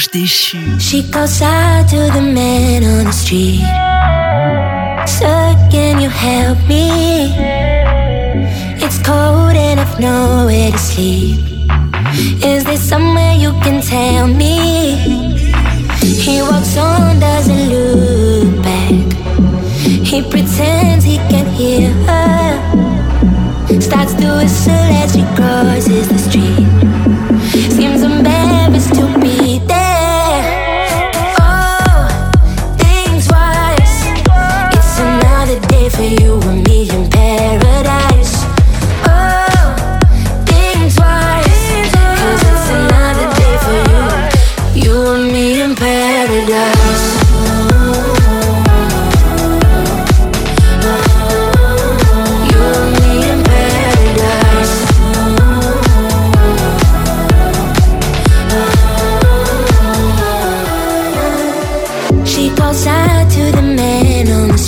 ange déchu. She calls out to the man on the street. Sir, can you help me? It's cold and I've nowhere to sleep. Is there somewhere you can tell me? He walks on, doesn't look back. He pretends he can hear her. Starts to whistle as she crosses the street. Seems embarrassed to be.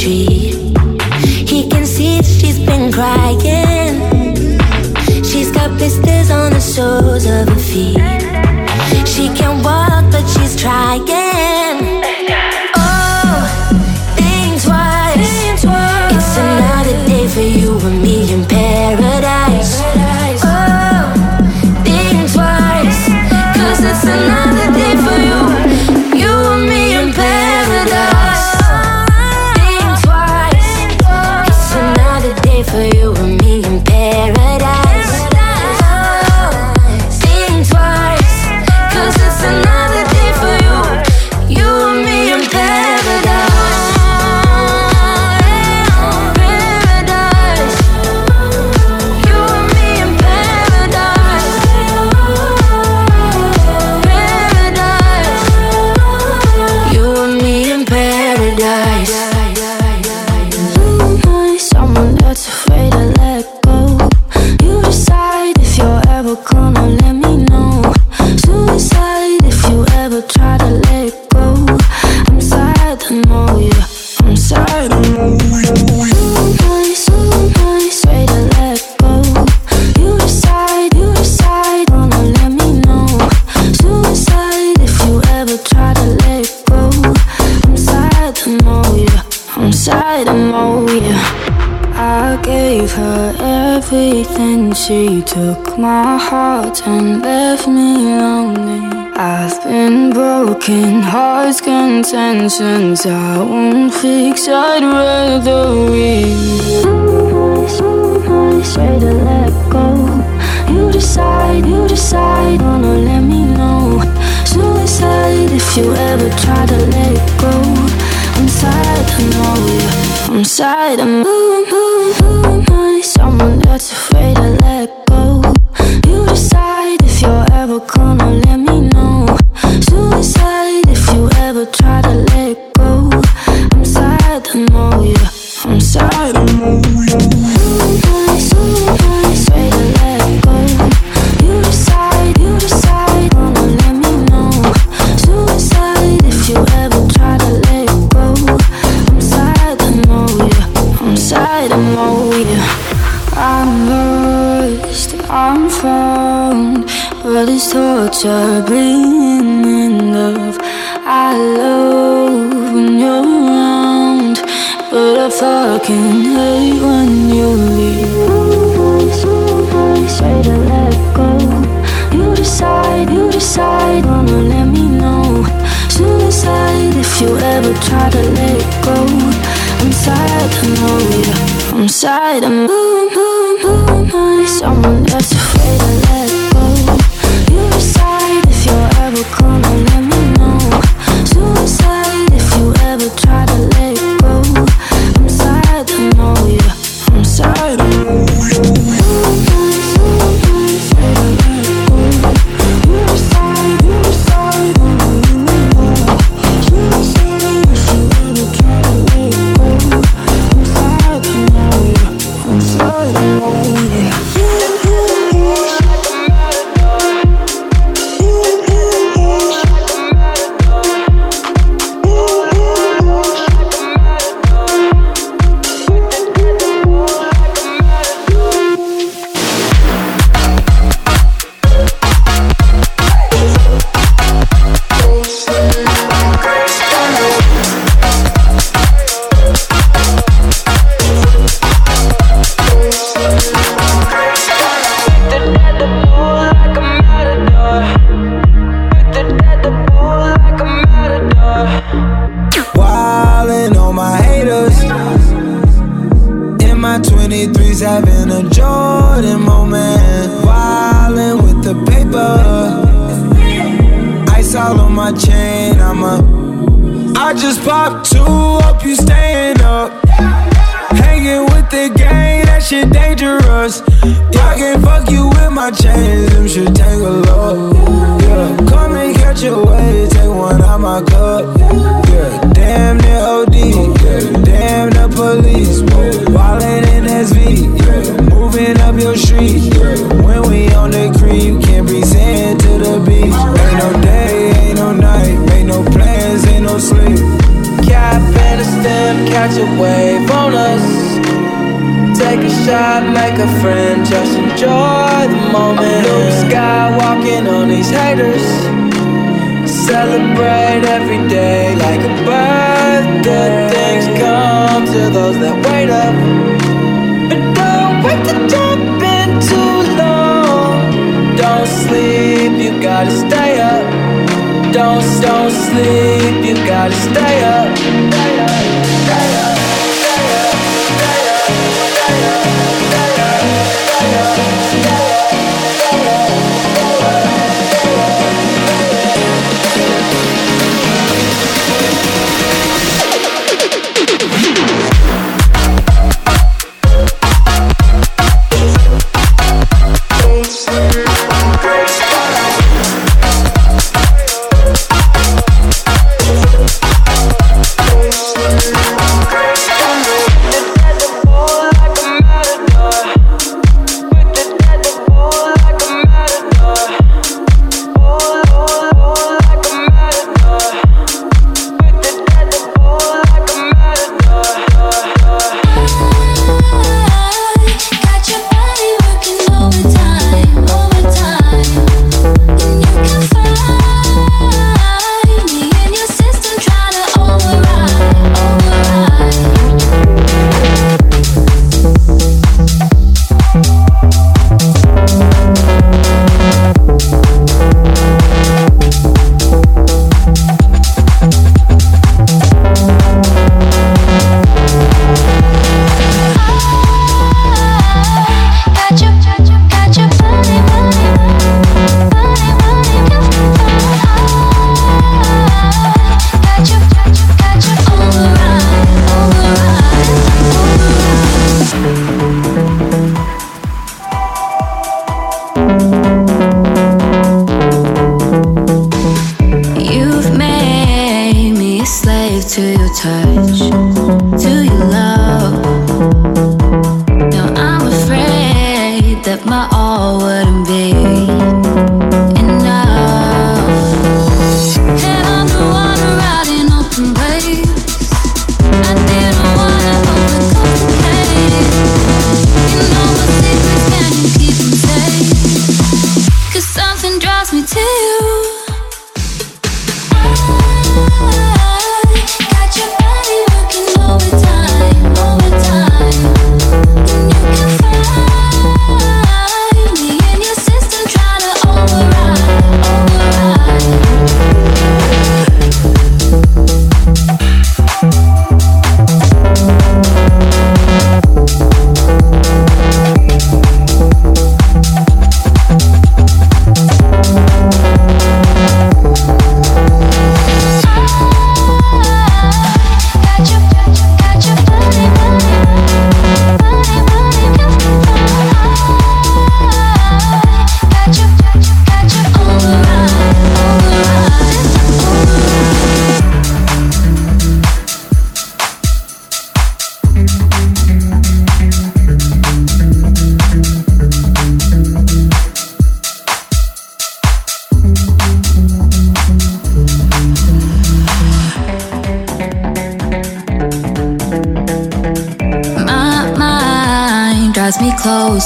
street. intentions I won't fix I'd rather we Straight to let go You decide, you decide to let me know Suicide if you. Ever to let go I'm sad, to know I'm sad, try to let it go. I'm sad, to know, you. I'm sad, I'm boom, boom, boom. Someone wave on us. Take a shot, make a friend, just enjoy the moment. Blue sky, walking on these haters. Celebrate every day like a birthday. Things come to those that wait up. But don't wait to jump in too long. Don't sleep, you gotta stay up. Don't, don't sleep, you gotta stay up. Stay up, stay up.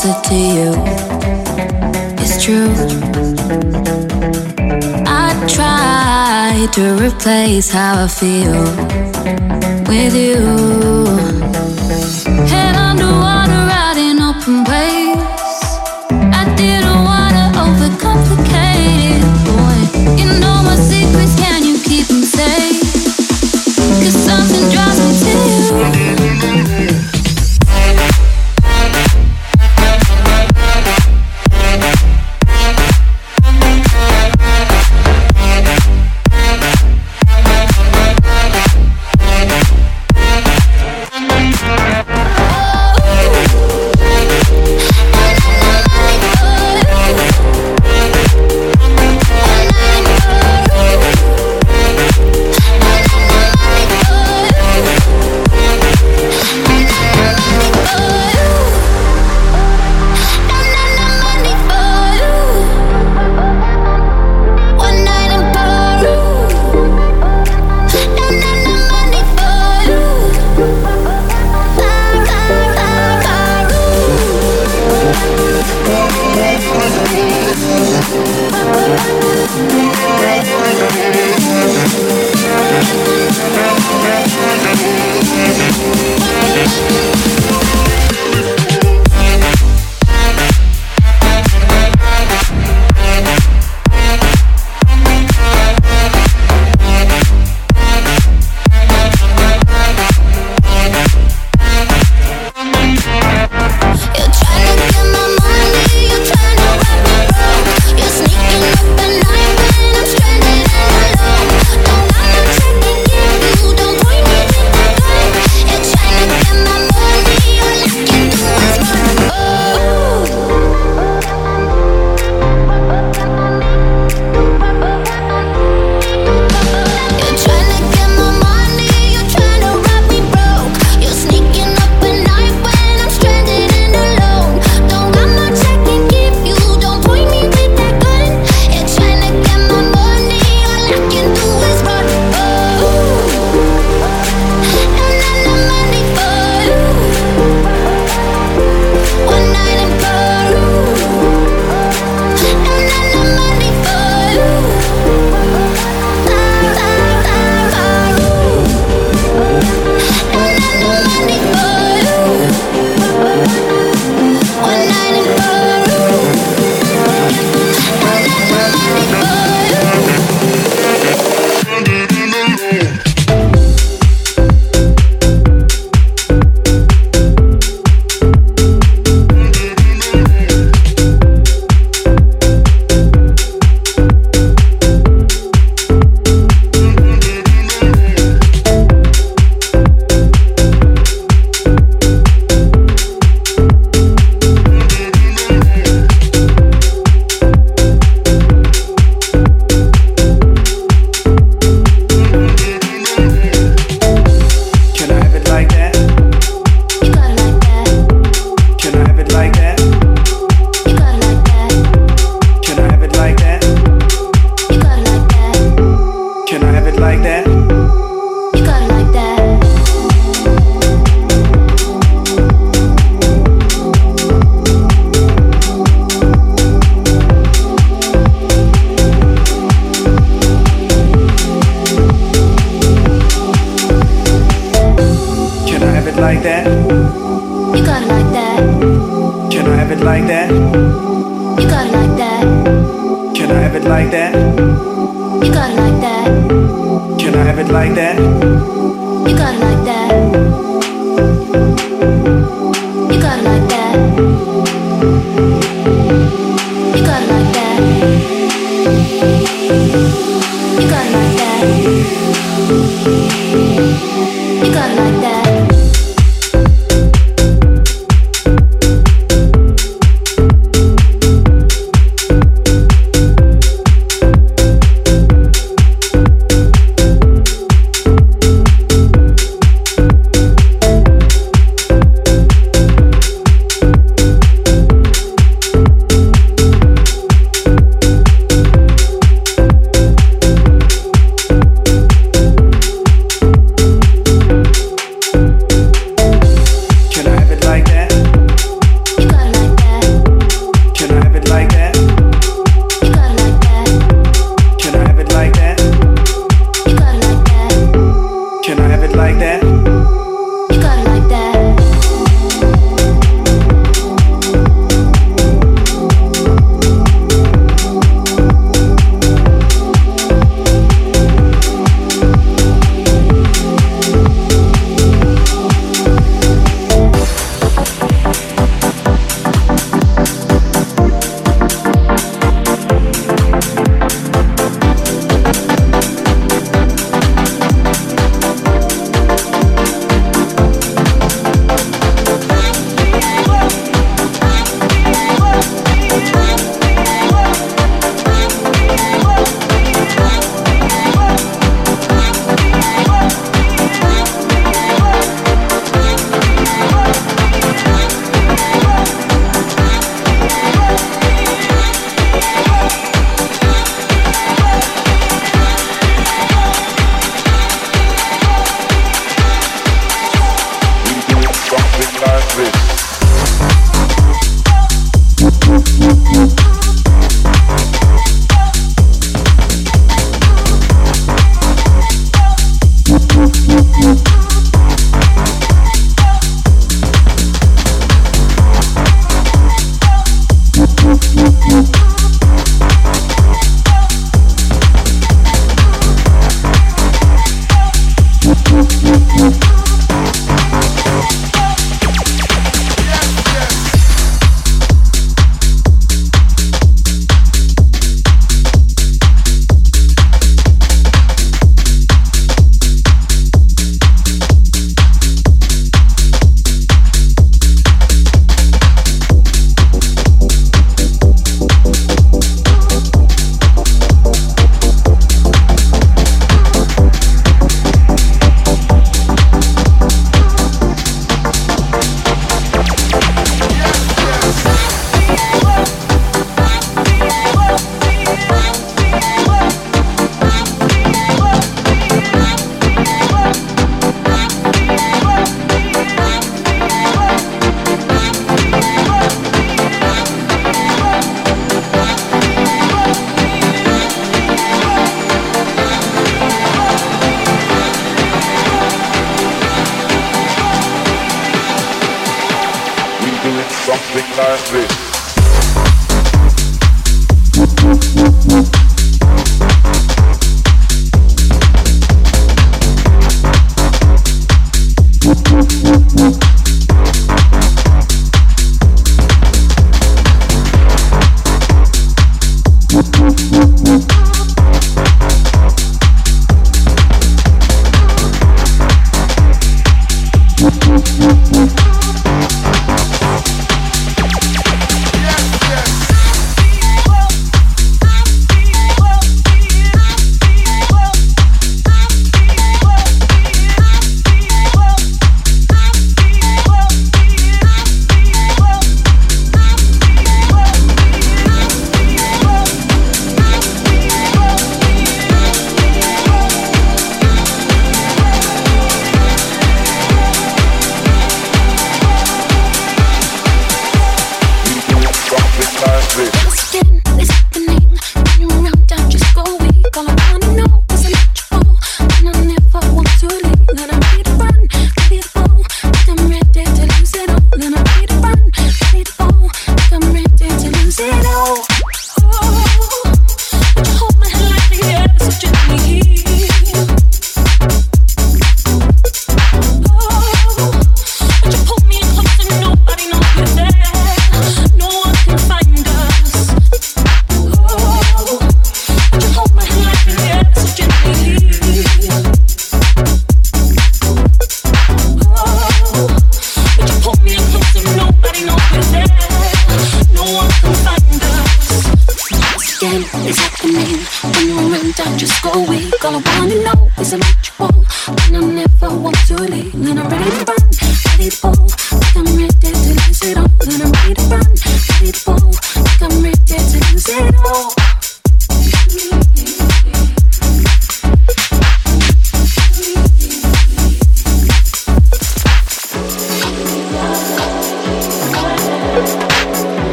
Closer to you. It's true. I try to replace how I feel with you. Can I have it like that? You got it like that. Can I have it like that? You got it like that. Can I have it like that? You got it like that. You got it like that.